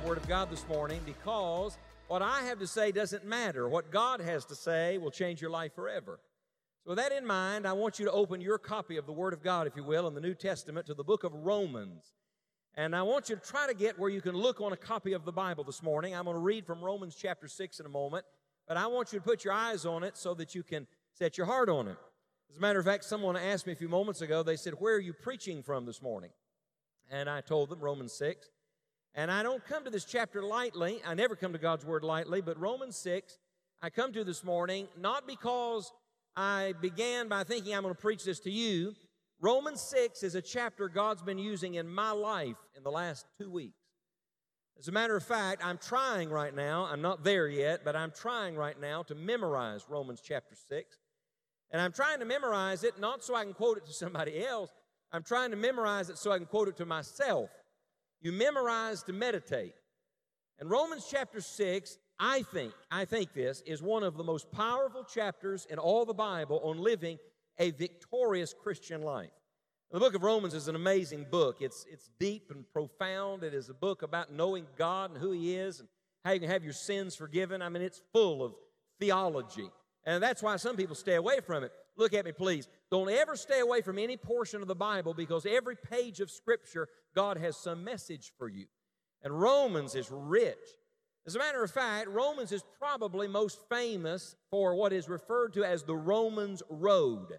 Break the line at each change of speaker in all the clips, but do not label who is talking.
the Word of God this morning because what I have to say doesn't matter. What God has to say will change your life forever. So, with that in mind, I want you to open your copy of the Word of God, if you will, in the New Testament to the book of Romans. And I want you to try to get where you can look on a copy of the Bible this morning. I'm going to read from Romans chapter 6 in a moment, but I want you to put your eyes on it so that you can set your heart on it. As a matter of fact, someone asked me a few moments ago, they said, Where are you preaching from this morning? And I told them Romans 6. And I don't come to this chapter lightly. I never come to God's Word lightly, but Romans 6, I come to this morning not because I began by thinking I'm going to preach this to you. Romans 6 is a chapter God's been using in my life in the last two weeks. As a matter of fact, I'm trying right now, I'm not there yet, but I'm trying right now to memorize Romans chapter 6. And I'm trying to memorize it not so I can quote it to somebody else, I'm trying to memorize it so I can quote it to myself. You memorize to meditate. And Romans chapter 6, I think, I think this is one of the most powerful chapters in all the Bible on living a victorious Christian life. The book of Romans is an amazing book. It's, it's deep and profound. It is a book about knowing God and who He is and how you can have your sins forgiven. I mean, it's full of theology. And that's why some people stay away from it. Look at me, please. Don't ever stay away from any portion of the Bible because every page of Scripture, God has some message for you. And Romans is rich. As a matter of fact, Romans is probably most famous for what is referred to as the Romans Road.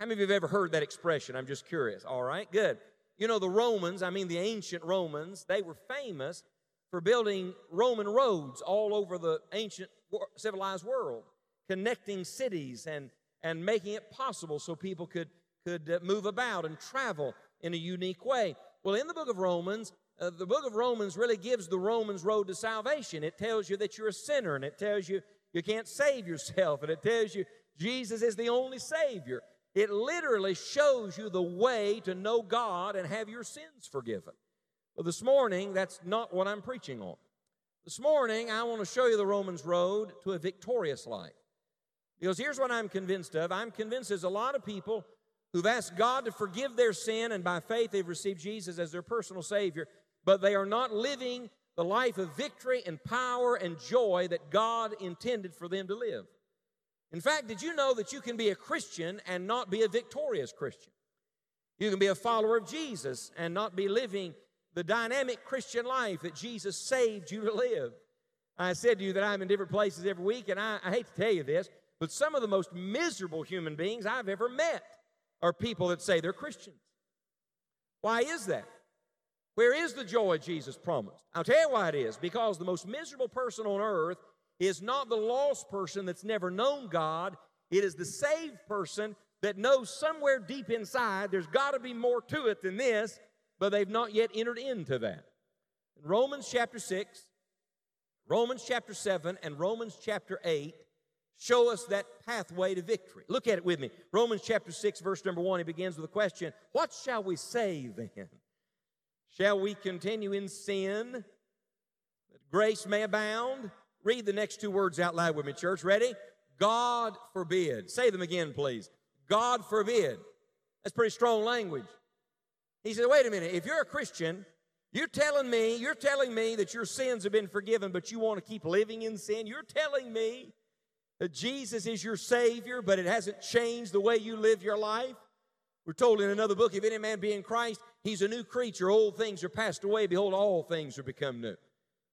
How many of you have ever heard that expression? I'm just curious. All right, good. You know, the Romans, I mean the ancient Romans, they were famous for building Roman roads all over the ancient civilized world, connecting cities and and making it possible so people could, could uh, move about and travel in a unique way. Well, in the book of Romans, uh, the book of Romans really gives the Romans road to salvation. It tells you that you're a sinner, and it tells you you can't save yourself, and it tells you Jesus is the only Savior. It literally shows you the way to know God and have your sins forgiven. Well, this morning, that's not what I'm preaching on. This morning, I want to show you the Romans road to a victorious life. Because here's what I'm convinced of I'm convinced there's a lot of people who've asked God to forgive their sin, and by faith they've received Jesus as their personal Savior, but they are not living the life of victory and power and joy that God intended for them to live. In fact, did you know that you can be a Christian and not be a victorious Christian? You can be a follower of Jesus and not be living the dynamic Christian life that Jesus saved you to live. I said to you that I'm in different places every week, and I, I hate to tell you this, but some of the most miserable human beings I've ever met are people that say they're Christians. Why is that? Where is the joy Jesus promised? I'll tell you why it is. Because the most miserable person on earth is not the lost person that's never known God, it is the saved person that knows somewhere deep inside there's got to be more to it than this, but they've not yet entered into that. In Romans chapter 6, Romans chapter 7, and Romans chapter 8 show us that pathway to victory. Look at it with me. Romans chapter 6, verse number 1, he begins with a question What shall we say then? Shall we continue in sin that grace may abound? Read the next two words out loud with me, church. Ready? God forbid. Say them again, please. God forbid. That's pretty strong language. He said, wait a minute, if you're a Christian, you're telling me, you're telling me that your sins have been forgiven, but you want to keep living in sin. You're telling me Jesus is your Savior, but it hasn't changed the way you live your life. We're told in another book, if any man be in Christ, he's a new creature. Old things are passed away. Behold, all things are become new.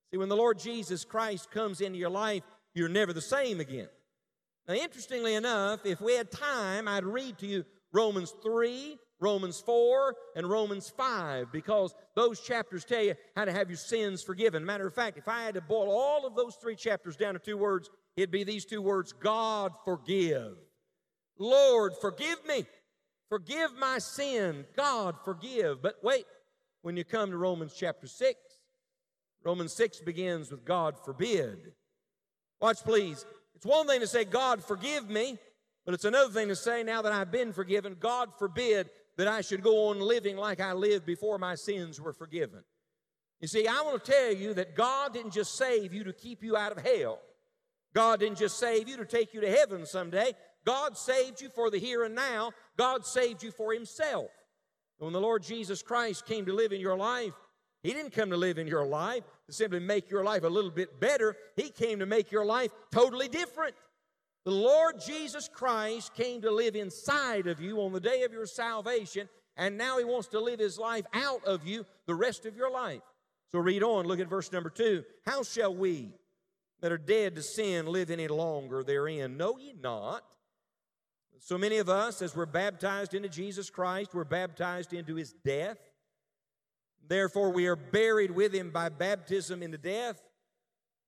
See, when the Lord Jesus Christ comes into your life, you're never the same again. Now, interestingly enough, if we had time, I'd read to you Romans 3, Romans 4, and Romans 5, because those chapters tell you how to have your sins forgiven. Matter of fact, if I had to boil all of those three chapters down to two words, it'd be these two words God forgive. Lord, forgive me. Forgive my sin. God forgive. But wait, when you come to Romans chapter 6, Romans 6 begins with God forbid. Watch, please. It's one thing to say, God forgive me, but it's another thing to say, now that I've been forgiven, God forbid that I should go on living like I lived before my sins were forgiven. You see, I want to tell you that God didn't just save you to keep you out of hell. God didn't just save you to take you to heaven someday. God saved you for the here and now. God saved you for Himself. When the Lord Jesus Christ came to live in your life, He didn't come to live in your life to simply make your life a little bit better. He came to make your life totally different. The Lord Jesus Christ came to live inside of you on the day of your salvation, and now He wants to live His life out of you the rest of your life. So read on, look at verse number two. How shall we that are dead to sin live any longer therein? Know ye not? So many of us, as we're baptized into Jesus Christ, we're baptized into His death. Therefore, we are buried with Him by baptism into death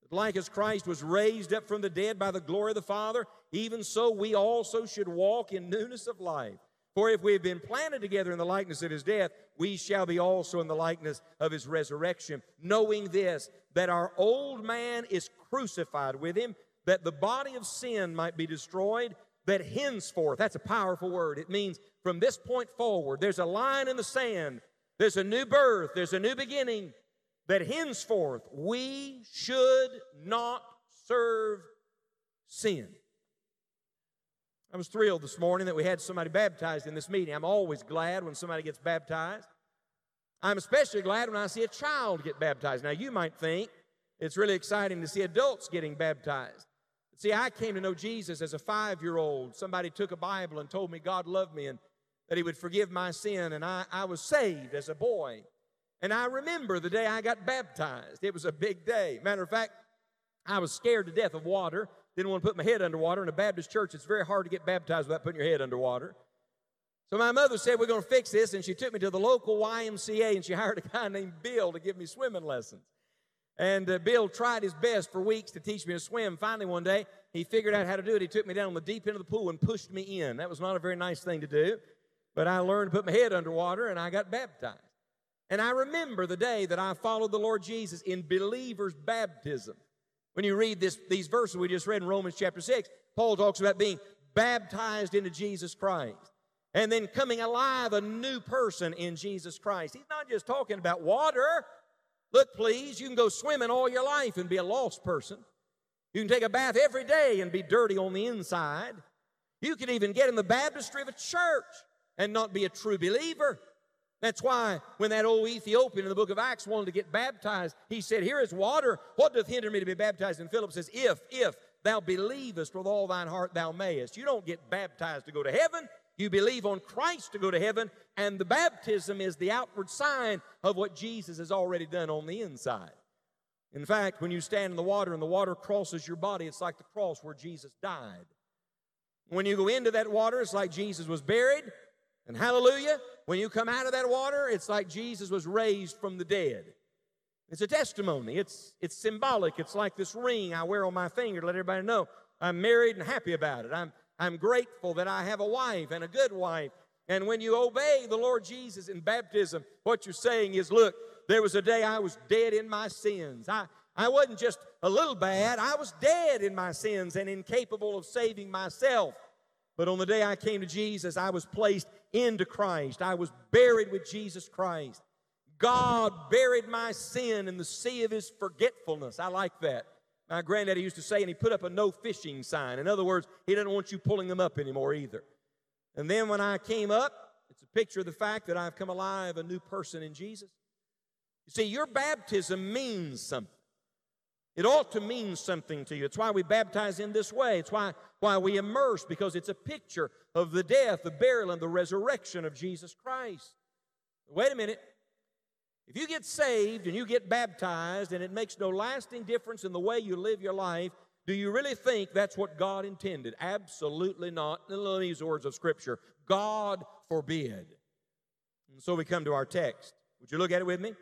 like as Christ was raised up from the dead by the glory of the Father, even so we also should walk in newness of life. For if we have been planted together in the likeness of his death, we shall be also in the likeness of his resurrection, knowing this, that our old man is crucified with him, that the body of sin might be destroyed, that henceforth, that's a powerful word. It means from this point forward, there's a line in the sand, there's a new birth, there's a new beginning that henceforth we should not serve sin. I was thrilled this morning that we had somebody baptized in this meeting. I'm always glad when somebody gets baptized. I'm especially glad when I see a child get baptized. Now, you might think it's really exciting to see adults getting baptized. See, I came to know Jesus as a five year old. Somebody took a Bible and told me God loved me and that He would forgive my sin, and I, I was saved as a boy. And I remember the day I got baptized. It was a big day. Matter of fact, I was scared to death of water. Didn't want to put my head underwater. In a Baptist church, it's very hard to get baptized without putting your head underwater. So my mother said, We're going to fix this. And she took me to the local YMCA and she hired a guy named Bill to give me swimming lessons. And uh, Bill tried his best for weeks to teach me to swim. Finally, one day, he figured out how to do it. He took me down on the deep end of the pool and pushed me in. That was not a very nice thing to do. But I learned to put my head underwater and I got baptized. And I remember the day that I followed the Lord Jesus in believer's baptism. When you read this, these verses we just read in Romans chapter 6, Paul talks about being baptized into Jesus Christ and then coming alive a new person in Jesus Christ. He's not just talking about water. Look, please, you can go swimming all your life and be a lost person. You can take a bath every day and be dirty on the inside. You can even get in the baptistry of a church and not be a true believer. That's why when that old Ethiopian in the book of Acts wanted to get baptized, he said, Here is water. What doth hinder me to be baptized? And Philip says, If, if thou believest with all thine heart, thou mayest. You don't get baptized to go to heaven. You believe on Christ to go to heaven, and the baptism is the outward sign of what Jesus has already done on the inside. In fact, when you stand in the water and the water crosses your body, it's like the cross where Jesus died. When you go into that water, it's like Jesus was buried, and hallelujah, when you come out of that water, it's like Jesus was raised from the dead. It's a testimony. It's, it's symbolic. It's like this ring I wear on my finger to let everybody know I'm married and happy about it. I'm, I'm grateful that I have a wife and a good wife. And when you obey the Lord Jesus in baptism, what you're saying is, look, there was a day I was dead in my sins. I, I wasn't just a little bad, I was dead in my sins and incapable of saving myself. But on the day I came to Jesus, I was placed into Christ. I was buried with Jesus Christ. God buried my sin in the sea of his forgetfulness. I like that. My granddaddy used to say, and he put up a no fishing sign. In other words, he doesn't want you pulling them up anymore either. And then when I came up, it's a picture of the fact that I've come alive, a new person in Jesus. You see, your baptism means something. It ought to mean something to you. It's why we baptize in this way. It's why, why we immerse, because it's a picture of the death, the burial, and the resurrection of Jesus Christ. Wait a minute. If you get saved and you get baptized and it makes no lasting difference in the way you live your life, do you really think that's what God intended? Absolutely not. In these words of Scripture, God forbid. And so we come to our text. Would you look at it with me?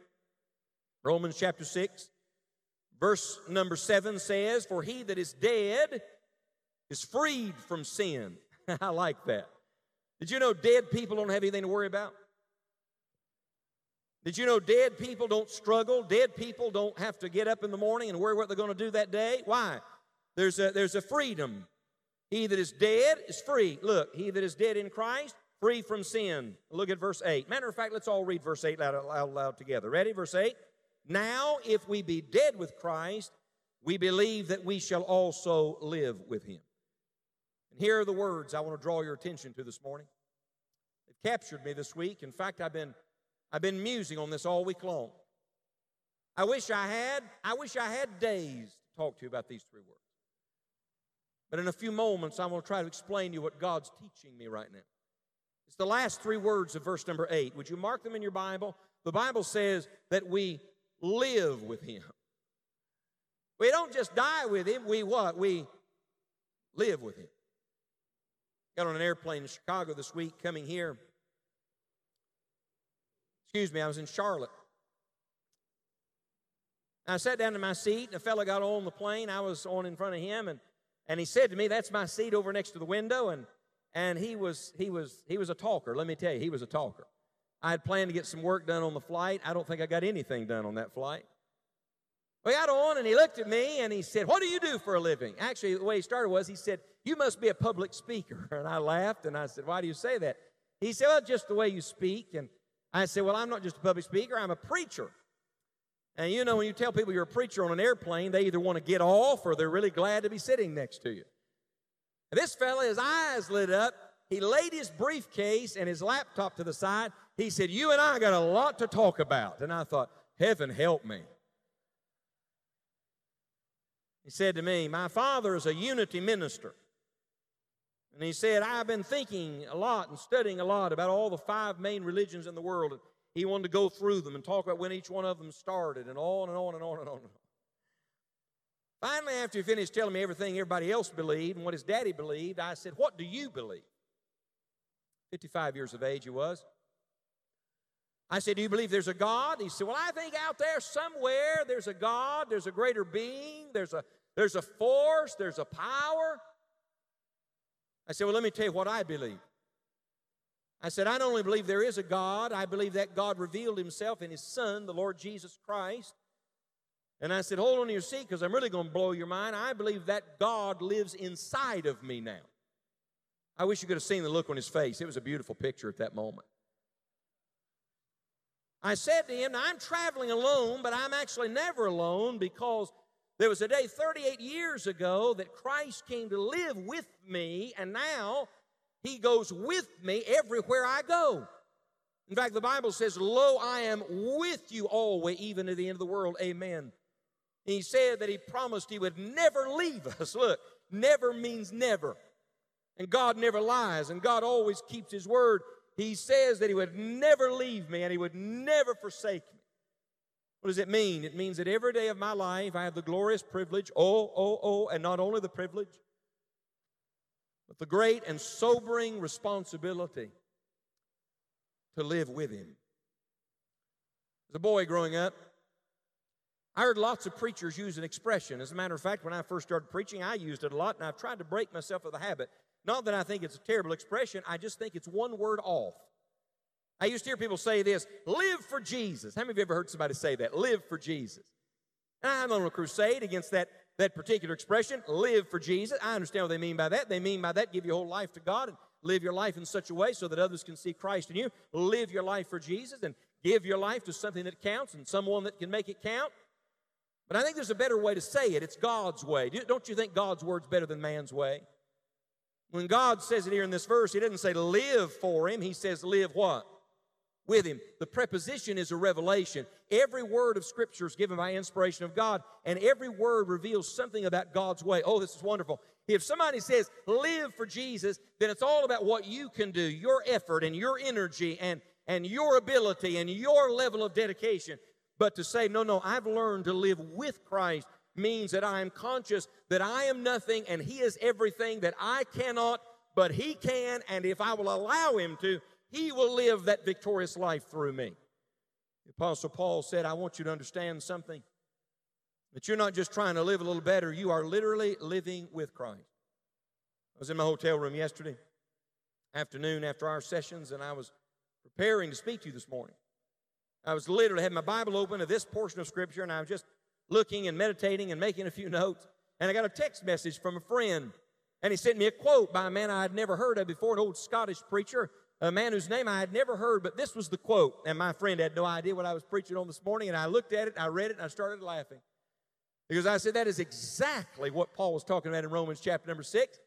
Romans chapter 6. Verse number seven says, For he that is dead is freed from sin. I like that. Did you know dead people don't have anything to worry about? Did you know dead people don't struggle? Dead people don't have to get up in the morning and worry what they're going to do that day? Why? There's a, there's a freedom. He that is dead is free. Look, he that is dead in Christ, free from sin. Look at verse 8. Matter of fact, let's all read verse 8 loud, loud, loud together. Ready? Verse 8. Now, if we be dead with Christ, we believe that we shall also live with him. And here are the words I want to draw your attention to this morning. They've captured me this week. In fact, I've been I've been musing on this all week long. I wish I had, I wish I had days to talk to you about these three words. But in a few moments, I'm going to try to explain to you what God's teaching me right now. It's the last three words of verse number eight. Would you mark them in your Bible? The Bible says that we live with Him. We don't just die with Him, we what? We live with Him. Got on an airplane in Chicago this week coming here excuse me, I was in Charlotte. I sat down in my seat, and a fellow got on the plane. I was on in front of him, and, and he said to me, That's my seat over next to the window. And, and he, was, he, was, he was a talker. Let me tell you, he was a talker. I had planned to get some work done on the flight. I don't think I got anything done on that flight. We got on, and he looked at me, and he said, What do you do for a living? Actually, the way he started was he said, You must be a public speaker. And I laughed, and I said, Why do you say that? He said, Well, just the way you speak. And I said, Well, I'm not just a public speaker, I'm a preacher. And you know, when you tell people you're a preacher on an airplane, they either want to get off or they're really glad to be sitting next to you. And this fella, his eyes lit up. He laid his briefcase and his laptop to the side. He said, You and I got a lot to talk about. And I thought, Heaven help me. He said to me, My father is a unity minister. And he said, I've been thinking a lot and studying a lot about all the five main religions in the world. And he wanted to go through them and talk about when each one of them started and on and on and on and on. And on. Finally, after he finished telling me everything everybody else believed and what his daddy believed, I said, What do you believe? 55 years of age he was. I said, Do you believe there's a God? He said, Well, I think out there somewhere there's a God, there's a greater being, there's a, there's a force, there's a power. I said, Well, let me tell you what I believe. I said, I don't only believe there is a God, I believe that God revealed himself in his Son, the Lord Jesus Christ. And I said, Hold on to your seat because I'm really going to blow your mind. I believe that God lives inside of me now. I wish you could have seen the look on his face. It was a beautiful picture at that moment. I said to him, I'm traveling alone, but I'm actually never alone because there was a day 38 years ago that Christ came to live with me, and now He goes with me everywhere I go. In fact, the Bible says, Lo, I am with you always, even to the end of the world. Amen. He said that He promised He would never leave us. Look, never means never. And God never lies, and God always keeps His word. He says that He would never leave me and He would never forsake me. What does it mean? It means that every day of my life I have the glorious privilege, oh, oh, oh, and not only the privilege, but the great and sobering responsibility to live with Him. As a boy growing up, I heard lots of preachers use an expression. As a matter of fact, when I first started preaching, I used it a lot, and I've tried to break myself of the habit. Not that I think it's a terrible expression, I just think it's one word off. I used to hear people say this live for Jesus. How many of you ever heard somebody say that? Live for Jesus. And I'm on a crusade against that, that particular expression, live for Jesus. I understand what they mean by that. They mean by that, give your whole life to God and live your life in such a way so that others can see Christ in you. Live your life for Jesus and give your life to something that counts and someone that can make it count. But I think there's a better way to say it. It's God's way. Don't you think God's word's better than man's way? When God says it here in this verse, He doesn't say live for Him. He says live what? with him. The preposition is a revelation. Every word of Scripture is given by inspiration of God, and every word reveals something about God's way. Oh, this is wonderful. If somebody says, live for Jesus, then it's all about what you can do, your effort and your energy and, and your ability and your level of dedication. But to say, no, no, I've learned to live with Christ means that I am conscious that I am nothing and He is everything that I cannot, but He can, and if I will allow Him to, he will live that victorious life through me. The Apostle Paul said, I want you to understand something that you're not just trying to live a little better, you are literally living with Christ. I was in my hotel room yesterday afternoon after our sessions, and I was preparing to speak to you this morning. I was literally had my Bible open to this portion of Scripture, and I was just looking and meditating and making a few notes. And I got a text message from a friend, and he sent me a quote by a man I had never heard of before, an old Scottish preacher, a man whose name I had never heard, but this was the quote. And my friend had no idea what I was preaching on this morning, and I looked at it, I read it, and I started laughing. Because I said that is exactly what Paul was talking about in Romans chapter number six.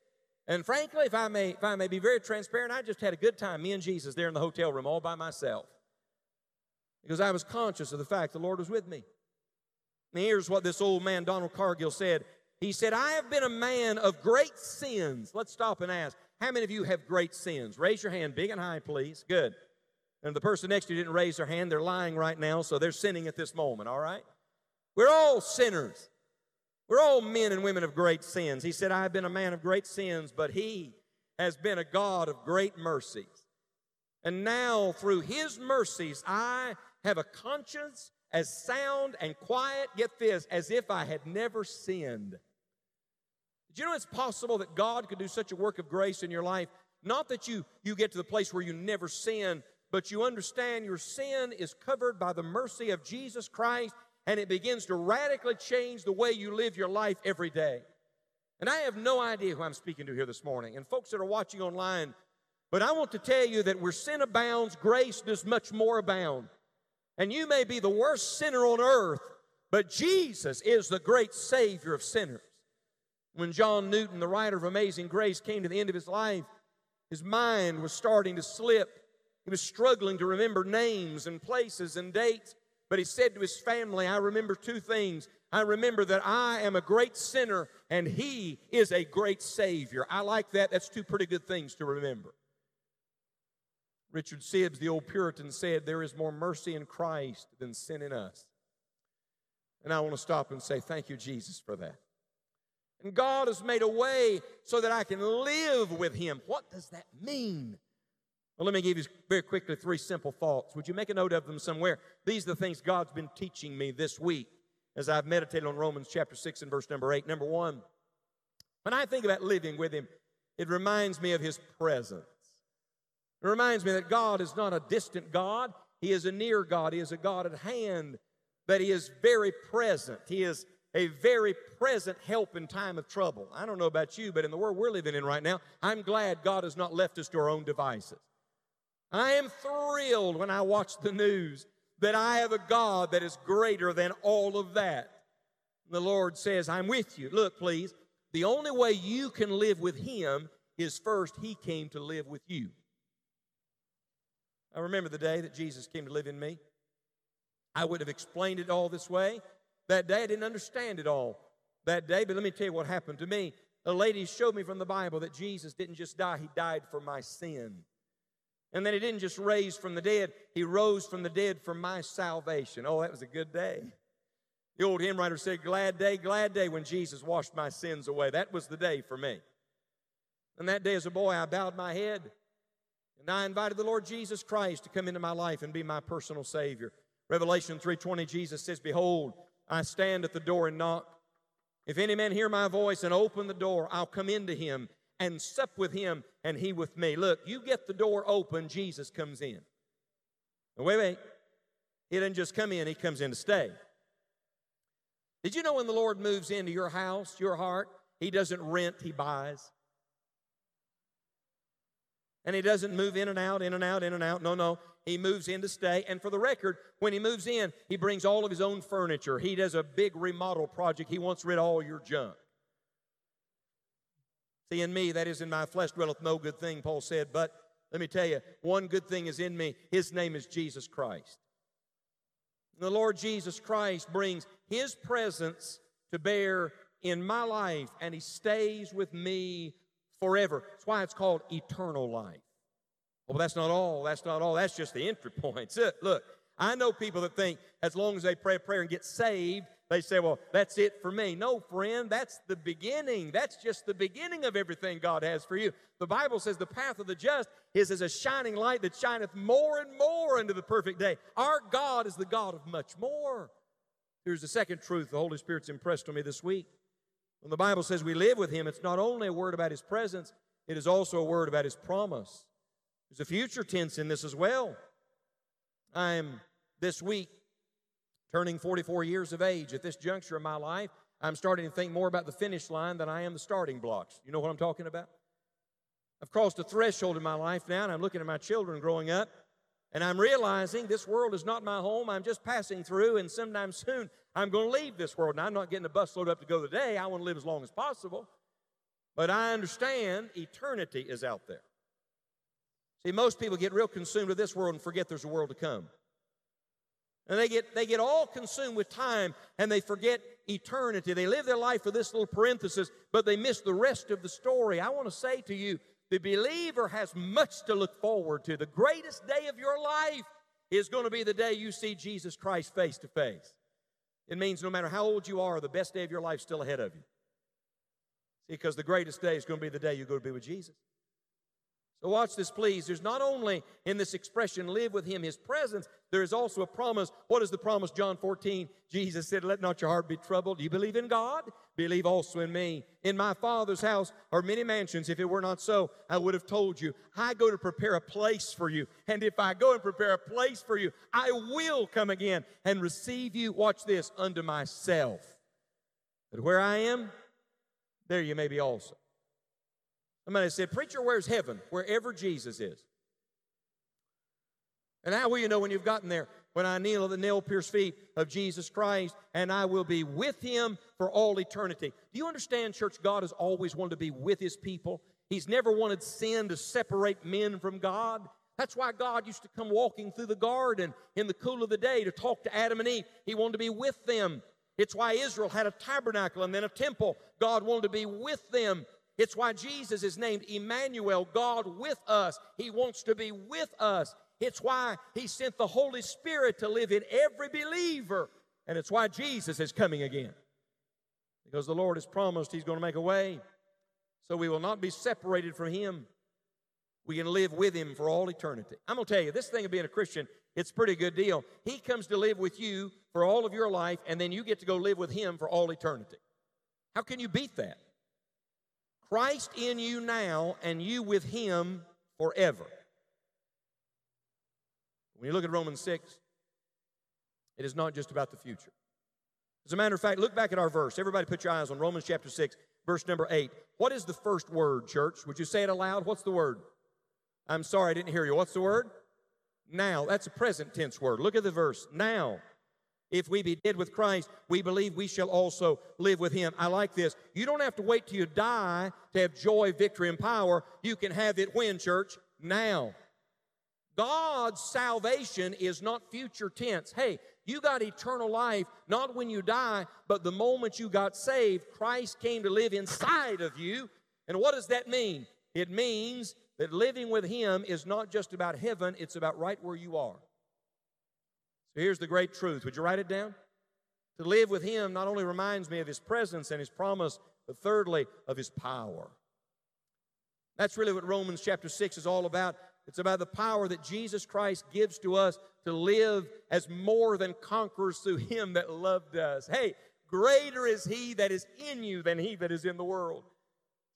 And frankly, if I may, if I may be very transparent, I just had a good time, me and Jesus, there in the hotel room all by myself. Because I was conscious of the fact the Lord was with me. And here's what this old man, Donald Cargill, said. He said, I have been a man of great sins. Let's stop and ask, how many of you have great sins? Raise your hand big and high, please. Good. And the person next to you didn't raise their hand, they're lying right now, so they're sinning at this moment, all right? We're all sinners. We're all men and women of great sins. He said, I have been a man of great sins, but he has been a God of great mercies. And now, through his mercies, I have a conscience as sound and quiet, get this, as if I had never sinned. Did you know it's possible that God could do such a work of grace in your life? Not that you, you get to the place where you never sin, but you understand your sin is covered by the mercy of Jesus Christ, and it begins to radically change the way you live your life every day. And I have no idea who I'm speaking to here this morning, and folks that are watching online, but I want to tell you that where sin abounds, grace does much more abound. And you may be the worst sinner on earth, but Jesus is the great Savior of sinners. When John Newton, the writer of Amazing Grace, came to the end of his life, his mind was starting to slip. He was struggling to remember names and places and dates. But he said to his family, I remember two things. I remember that I am a great sinner and he is a great Savior. I like that. That's two pretty good things to remember. Richard Sibbes, the old Puritan, said, There is more mercy in Christ than sin in us. And I want to stop and say, Thank you, Jesus, for that. And God has made a way so that I can live with Him. What does that mean? Well, let me give you very quickly three simple thoughts. Would you make a note of them somewhere? These are the things God's been teaching me this week as I've meditated on Romans chapter 6 and verse number 8. Number one, when I think about living with Him, it reminds me of His presence. It reminds me that God is not a distant God, He is a near God. He is a God at hand, that He is very present. He is a very present help in time of trouble. I don't know about you, but in the world we're living in right now, I'm glad God has not left us to our own devices. I am thrilled when I watch the news that I have a God that is greater than all of that. The Lord says, I'm with you. Look, please, the only way you can live with Him is first He came to live with you. I remember the day that Jesus came to live in me. I would have explained it all this way. That day I didn't understand it all that day, but let me tell you what happened to me. A lady showed me from the Bible that Jesus didn't just die, he died for my sin. And then he didn't just raise from the dead, he rose from the dead for my salvation. Oh, that was a good day. The old hymn writer said, Glad day, glad day when Jesus washed my sins away. That was the day for me. And that day as a boy, I bowed my head and I invited the Lord Jesus Christ to come into my life and be my personal Savior. Revelation 3:20, Jesus says, Behold, I stand at the door and knock. If any man hear my voice and open the door, I'll come into him and sup with him and he with me. Look, you get the door open, Jesus comes in. Wait, wait. He doesn't just come in, he comes in to stay. Did you know when the Lord moves into your house, your heart, he doesn't rent, he buys? And he doesn't move in and out, in and out, in and out. No, no. He moves in to stay. And for the record, when he moves in, he brings all of his own furniture. He does a big remodel project. He wants rid of all your junk. See, in me, that is in my flesh dwelleth no good thing, Paul said. But let me tell you, one good thing is in me. His name is Jesus Christ. The Lord Jesus Christ brings his presence to bear in my life, and he stays with me forever. That's why it's called eternal life. Oh, well, that's not all. That's not all. That's just the entry point. Look, I know people that think as long as they pray a prayer and get saved, they say, well, that's it for me. No, friend, that's the beginning. That's just the beginning of everything God has for you. The Bible says the path of the just is as a shining light that shineth more and more unto the perfect day. Our God is the God of much more. Here's the second truth the Holy Spirit's impressed on me this week. When the Bible says we live with Him, it's not only a word about His presence, it is also a word about His promise. There's a future tense in this as well. I'm this week, turning 44 years of age at this juncture of my life, I'm starting to think more about the finish line than I am the starting blocks. You know what I'm talking about? I've crossed a threshold in my life now, and I'm looking at my children growing up, and I'm realizing this world is not my home. I'm just passing through, and sometime soon I'm going to leave this world. And I'm not getting a bus load up to go today. I want to live as long as possible. But I understand eternity is out there. See, most people get real consumed with this world and forget there's a world to come. And they get, they get all consumed with time and they forget eternity. They live their life for this little parenthesis, but they miss the rest of the story. I want to say to you, the believer has much to look forward to. The greatest day of your life is going to be the day you see Jesus Christ face to face. It means no matter how old you are, the best day of your life is still ahead of you. See, because the greatest day is going to be the day you go to be with Jesus. So, watch this, please. There's not only in this expression, live with him, his presence, there is also a promise. What is the promise? John 14, Jesus said, Let not your heart be troubled. Do you believe in God? Believe also in me. In my Father's house are many mansions. If it were not so, I would have told you. I go to prepare a place for you. And if I go and prepare a place for you, I will come again and receive you, watch this, unto myself. But where I am, there you may be also. Somebody said, Preacher, where's heaven? Wherever Jesus is. And how will you know when you've gotten there? When I kneel at the nail pierced feet of Jesus Christ, and I will be with him for all eternity. Do you understand, church? God has always wanted to be with his people. He's never wanted sin to separate men from God. That's why God used to come walking through the garden in the cool of the day to talk to Adam and Eve. He wanted to be with them. It's why Israel had a tabernacle and then a temple. God wanted to be with them. It's why Jesus is named Emmanuel, God with us. He wants to be with us. It's why He sent the Holy Spirit to live in every believer. And it's why Jesus is coming again. Because the Lord has promised He's going to make a way. So we will not be separated from Him. We can live with Him for all eternity. I'm going to tell you, this thing of being a Christian, it's a pretty good deal. He comes to live with you for all of your life, and then you get to go live with Him for all eternity. How can you beat that? Christ in you now, and you with him forever. When you look at Romans 6, it is not just about the future. As a matter of fact, look back at our verse. Everybody put your eyes on Romans chapter 6, verse number 8. What is the first word, church? Would you say it aloud? What's the word? I'm sorry, I didn't hear you. What's the word? Now. That's a present tense word. Look at the verse. Now. If we be dead with Christ, we believe we shall also live with him. I like this. You don't have to wait till you die to have joy, victory, and power. You can have it when, church? Now. God's salvation is not future tense. Hey, you got eternal life not when you die, but the moment you got saved, Christ came to live inside of you. And what does that mean? It means that living with Him is not just about heaven, it's about right where you are. So here's the great truth. Would you write it down? To live with Him not only reminds me of His presence and His promise, but thirdly, of His power. That's really what Romans chapter 6 is all about. It's about the power that Jesus Christ gives to us to live as more than conquerors through Him that loved us. Hey, greater is He that is in you than He that is in the world.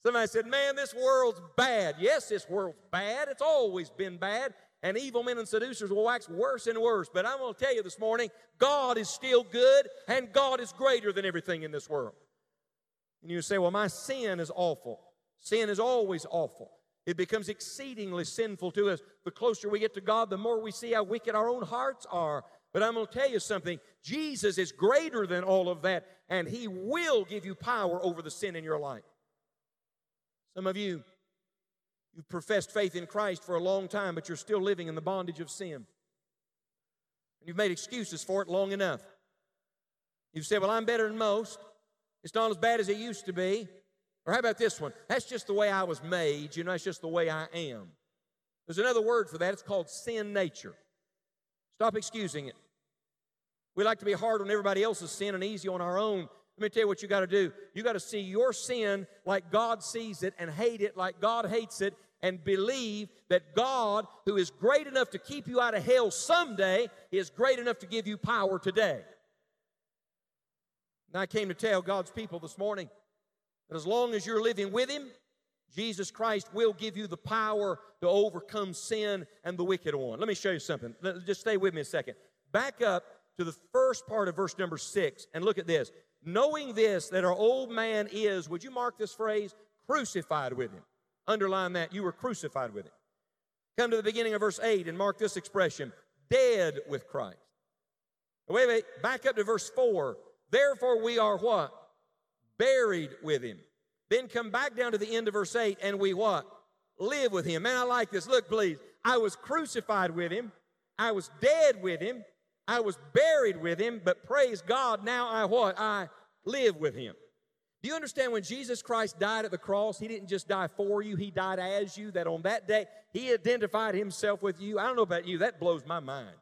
Somebody said, Man, this world's bad. Yes, this world's bad. It's always been bad and evil men and seducers will wax worse and worse. But I'm going to tell you this morning God is still good, and God is greater than everything in this world. And you say, Well, my sin is awful. Sin is always awful. It becomes exceedingly sinful to us. The closer we get to God, the more we see how wicked our own hearts are. But I'm going to tell you something Jesus is greater than all of that, and He will give you power over the sin in your life. Some of you You've professed faith in Christ for a long time, but you're still living in the bondage of sin. And you've made excuses for it long enough. You've said, Well, I'm better than most. It's not as bad as it used to be. Or how about this one? That's just the way I was made. You know, that's just the way I am. There's another word for that. It's called sin nature. Stop excusing it. We like to be hard on everybody else's sin and easy on our own. Let me tell you what you got to do. You got to see your sin like God sees it and hate it like God hates it and believe that God, who is great enough to keep you out of hell someday, is great enough to give you power today. And I came to tell God's people this morning that as long as you're living with Him, Jesus Christ will give you the power to overcome sin and the wicked one. Let me show you something. Just stay with me a second. Back up to the first part of verse number six and look at this. Knowing this, that our old man is, would you mark this phrase? Crucified with him. Underline that. You were crucified with him. Come to the beginning of verse 8 and mark this expression dead with Christ. Wait, wait, back up to verse 4. Therefore, we are what? Buried with him. Then come back down to the end of verse 8 and we what? Live with him. Man, I like this. Look, please. I was crucified with him. I was dead with him. I was buried with him, but praise God, now I what? I live with him. Do you understand when Jesus Christ died at the cross, he didn't just die for you, he died as you, that on that day he identified himself with you. I don't know about you, that blows my mind.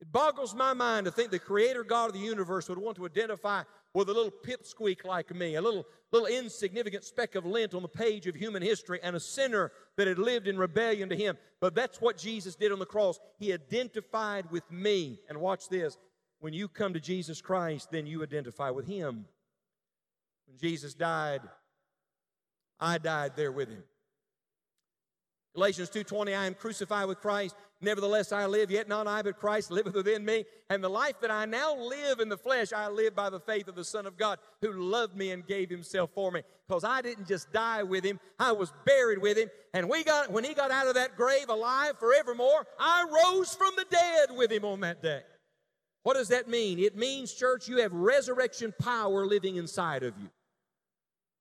It boggles my mind to think the creator God of the universe would want to identify with a little pipsqueak like me, a little, little insignificant speck of lint on the page of human history, and a sinner that had lived in rebellion to him. But that's what Jesus did on the cross. He identified with me. And watch this when you come to Jesus Christ, then you identify with him. When Jesus died, I died there with him. Galatians 2:20 I am crucified with Christ. Nevertheless I live. Yet not I but Christ liveth within me. And the life that I now live in the flesh I live by the faith of the Son of God who loved me and gave himself for me. Because I didn't just die with him I was buried with him. And we got when he got out of that grave alive forevermore I rose from the dead with him on that day what does that mean? It means church you have resurrection power living inside of you.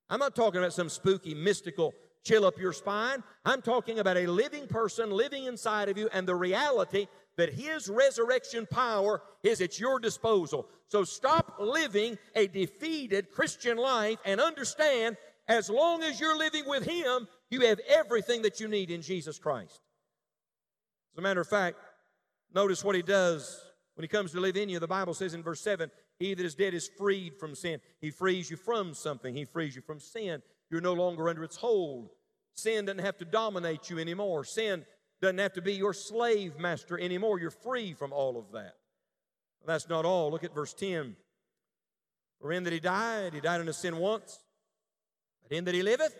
I'm not talking about some spooky mystical chill up your spine. I'm talking about a living person living inside of you and the reality that His resurrection power is at your disposal. So stop living a defeated Christian life and understand as long as you're living with Him, you have everything that you need in Jesus Christ. As a matter of fact, notice what He does when He comes to live in you. The Bible says in verse 7 He that is dead is freed from sin. He frees you from something, He frees you from sin. You're no longer under its hold. Sin doesn't have to dominate you anymore. Sin doesn't have to be your slave master anymore. You're free from all of that. That's not all. Look at verse 10. For in that he died, he died unto sin once, but in that he liveth,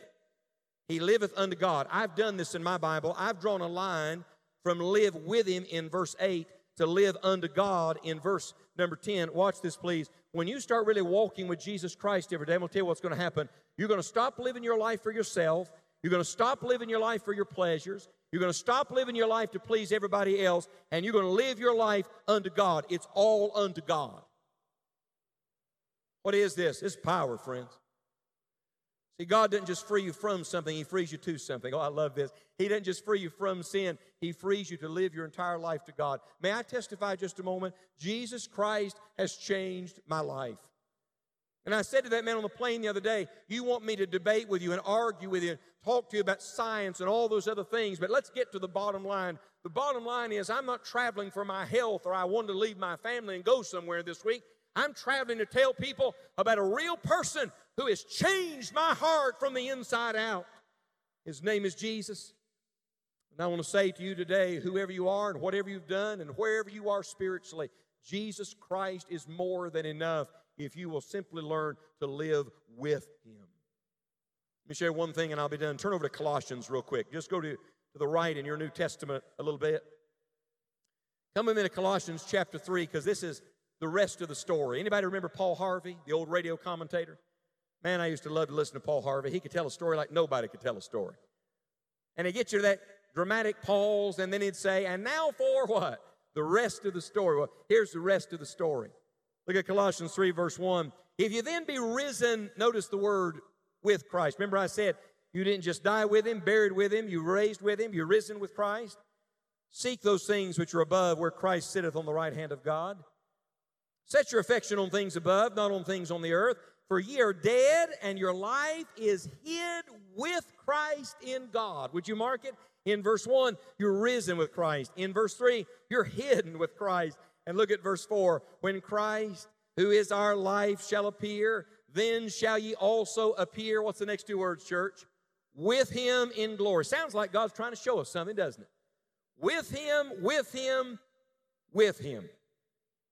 he liveth unto God. I've done this in my Bible. I've drawn a line from live with him in verse 8 to live unto God in verse number 10. Watch this, please. When you start really walking with Jesus Christ every day, I'm going to tell you what's going to happen. You're going to stop living your life for yourself. You're going to stop living your life for your pleasures. You're going to stop living your life to please everybody else, and you're going to live your life unto God. It's all unto God. What is this? It's power, friends. See, God doesn't just free you from something, He frees you to something. Oh, I love this. He doesn't just free you from sin, He frees you to live your entire life to God. May I testify just a moment? Jesus Christ has changed my life. And I said to that man on the plane the other day, You want me to debate with you and argue with you and talk to you about science and all those other things, but let's get to the bottom line. The bottom line is, I'm not traveling for my health or I wanted to leave my family and go somewhere this week. I'm traveling to tell people about a real person who has changed my heart from the inside out. His name is Jesus. And I want to say to you today, whoever you are and whatever you've done and wherever you are spiritually, Jesus Christ is more than enough if you will simply learn to live with Him. Let me share one thing and I'll be done. Turn over to Colossians real quick. Just go to, to the right in your New Testament a little bit. Come with me to Colossians chapter 3 because this is the rest of the story. Anybody remember Paul Harvey, the old radio commentator? Man, I used to love to listen to Paul Harvey. He could tell a story like nobody could tell a story. And he'd get you to that dramatic pause, and then he'd say, And now for what? The rest of the story. Well, here's the rest of the story. Look at Colossians 3, verse 1. If you then be risen, notice the word with Christ. Remember, I said you didn't just die with him, buried with him, you raised with him, you're risen with Christ. Seek those things which are above, where Christ sitteth on the right hand of God. Set your affection on things above, not on things on the earth. For ye are dead, and your life is hid with Christ in God. Would you mark it? In verse 1, you're risen with Christ. In verse 3, you're hidden with Christ. And look at verse 4 when Christ, who is our life, shall appear, then shall ye also appear. What's the next two words, church? With him in glory. Sounds like God's trying to show us something, doesn't it? With him, with him, with him.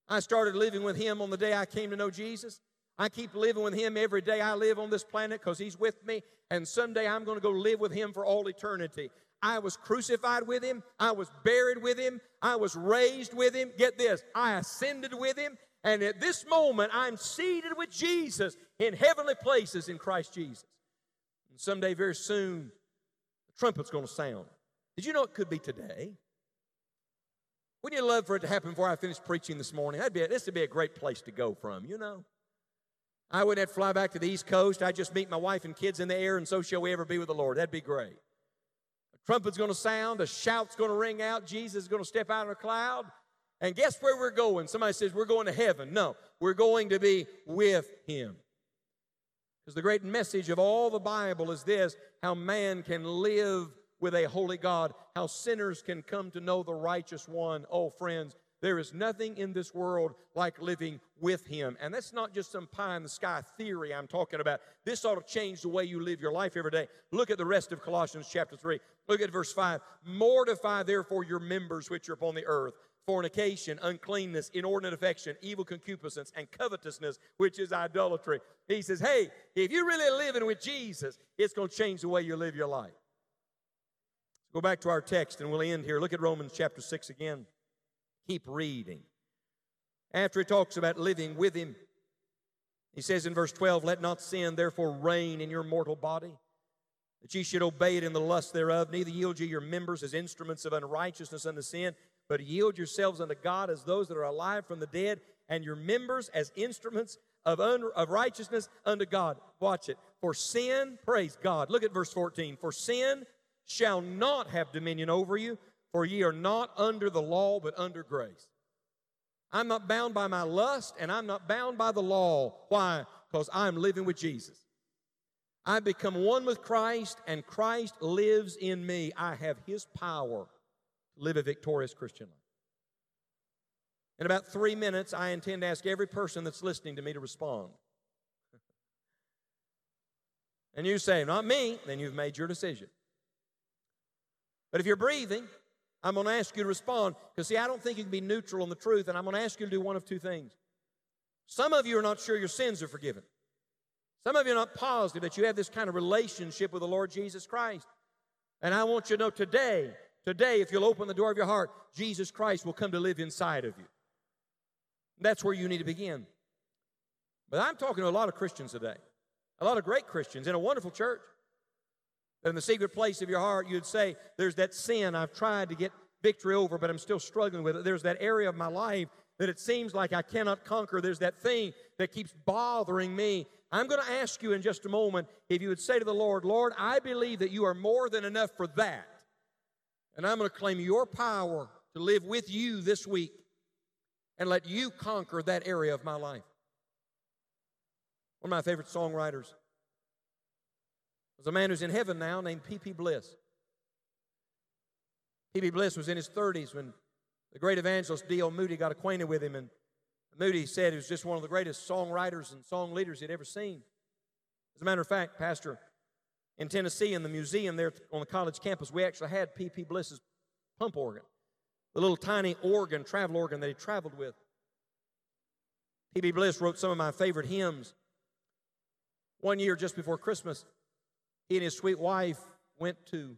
I started living with him on the day I came to know Jesus. I keep living with him every day I live on this planet because he's with me. And someday I'm going to go live with him for all eternity. I was crucified with him. I was buried with him. I was raised with him. Get this, I ascended with him. And at this moment, I'm seated with Jesus in heavenly places in Christ Jesus. And someday, very soon, the trumpet's going to sound. Did you know it could be today? Wouldn't you love for it to happen before I finish preaching this morning? That'd be this would be a great place to go from, you know. I wouldn't have to fly back to the East Coast. I'd just meet my wife and kids in the air, and so shall we ever be with the Lord. That'd be great. Trumpet's going to sound, a shout's going to ring out, Jesus is going to step out of a cloud. And guess where we're going? Somebody says, We're going to heaven. No, we're going to be with Him. Because the great message of all the Bible is this how man can live with a holy God, how sinners can come to know the righteous one. Oh, friends, there is nothing in this world like living with Him. And that's not just some pie in the sky theory I'm talking about. This ought to change the way you live your life every day. Look at the rest of Colossians chapter 3. Look at verse 5. Mortify therefore your members which are upon the earth fornication, uncleanness, inordinate affection, evil concupiscence, and covetousness, which is idolatry. He says, hey, if you're really living with Jesus, it's going to change the way you live your life. Go back to our text and we'll end here. Look at Romans chapter 6 again. Keep reading. After he talks about living with him, he says in verse 12, Let not sin therefore reign in your mortal body, that ye should obey it in the lust thereof, neither yield ye your members as instruments of unrighteousness unto sin, but yield yourselves unto God as those that are alive from the dead, and your members as instruments of, un- of righteousness unto God. Watch it. For sin, praise God. Look at verse 14. For sin shall not have dominion over you, for ye are not under the law, but under grace. I'm not bound by my lust, and I'm not bound by the law. Why? Because I'm living with Jesus. I become one with Christ, and Christ lives in me. I have His power to live a victorious Christian life. In about three minutes, I intend to ask every person that's listening to me to respond. and you say, Not me, then you've made your decision. But if you're breathing, I'm going to ask you to respond because, see, I don't think you can be neutral on the truth, and I'm going to ask you to do one of two things. Some of you are not sure your sins are forgiven. Some of you are not positive that you have this kind of relationship with the Lord Jesus Christ. And I want you to know today, today, if you'll open the door of your heart, Jesus Christ will come to live inside of you. That's where you need to begin. But I'm talking to a lot of Christians today, a lot of great Christians in a wonderful church. That in the secret place of your heart, you'd say, There's that sin I've tried to get victory over, but I'm still struggling with it. There's that area of my life that it seems like I cannot conquer. There's that thing that keeps bothering me. I'm going to ask you in just a moment if you would say to the Lord, Lord, I believe that you are more than enough for that. And I'm going to claim your power to live with you this week and let you conquer that area of my life. One of my favorite songwriters there's a man who's in heaven now named P.P. Bliss. P.P. Bliss was in his 30s when the great evangelist D.L. Moody got acquainted with him, and Moody said he was just one of the greatest songwriters and song leaders he'd ever seen. As a matter of fact, Pastor, in Tennessee, in the museum there on the college campus, we actually had P.P. Bliss's pump organ, the little tiny organ, travel organ that he traveled with. P.P. Bliss wrote some of my favorite hymns. One year, just before Christmas, he and his sweet wife went to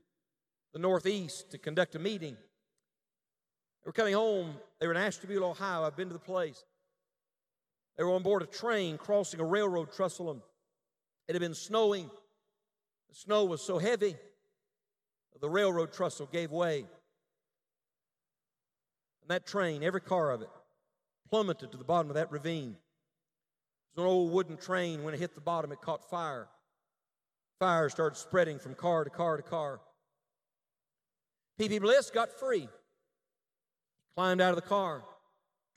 the Northeast to conduct a meeting. They were coming home. They were in Ashtabula, Ohio. I've been to the place. They were on board a train crossing a railroad trestle. And it had been snowing. The snow was so heavy, the railroad trestle gave way. And that train, every car of it, plummeted to the bottom of that ravine. It was an old wooden train. When it hit the bottom, it caught fire. Fire started spreading from car to car to car. P.P. Bliss got free. Climbed out of the car,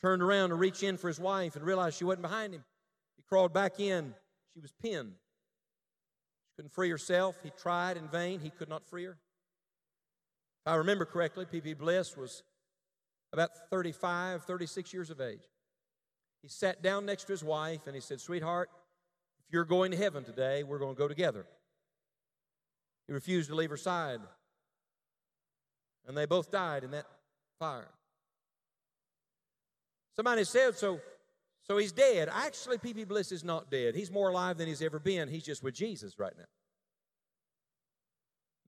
turned around to reach in for his wife, and realized she wasn't behind him. He crawled back in. She was pinned. She couldn't free herself. He tried in vain. He could not free her. If I remember correctly, P.P. Bliss was about 35, 36 years of age. He sat down next to his wife and he said, Sweetheart, if you're going to heaven today, we're going to go together. He refused to leave her side. And they both died in that fire. Somebody said, so, so he's dead. Actually, P.P. Bliss is not dead. He's more alive than he's ever been. He's just with Jesus right now.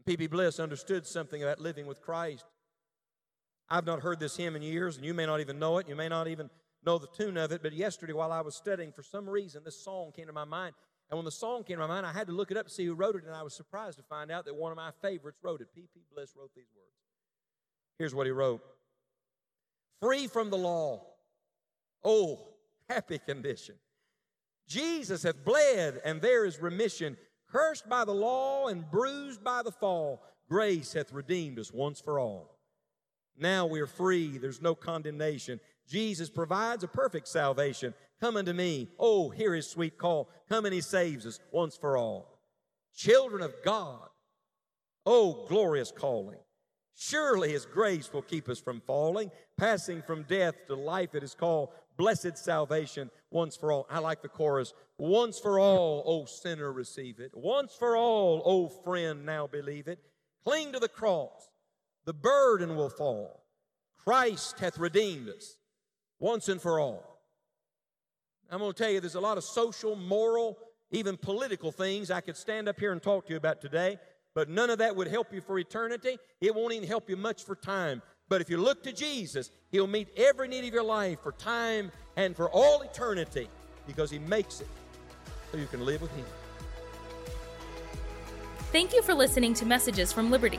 P.B. Bliss understood something about living with Christ. I've not heard this hymn in years, and you may not even know it. You may not even know the tune of it, but yesterday while I was studying, for some reason, this song came to my mind. And when the song came to my mind, I had to look it up to see who wrote it, and I was surprised to find out that one of my favorites wrote it. P.P. Bliss wrote these words. Here's what he wrote Free from the law. Oh, happy condition. Jesus hath bled, and there is remission. Cursed by the law and bruised by the fall, grace hath redeemed us once for all. Now we are free, there's no condemnation. Jesus provides a perfect salvation. Come unto me. Oh, hear his sweet call. Come and he saves us once for all. Children of God. Oh, glorious calling. Surely his grace will keep us from falling, passing from death to life. It is called blessed salvation once for all. I like the chorus. Once for all, O sinner, receive it. Once for all, O friend, now believe it. Cling to the cross. The burden will fall. Christ hath redeemed us once and for all. I'm going to tell you, there's a lot of social, moral, even political things I could stand up here and talk to you about today, but none of that would help you for eternity. It won't even help you much for time. But if you look to Jesus, He'll meet every need of your life for time and for all eternity because He makes it so you can live with Him.
Thank you for listening to Messages from Liberty.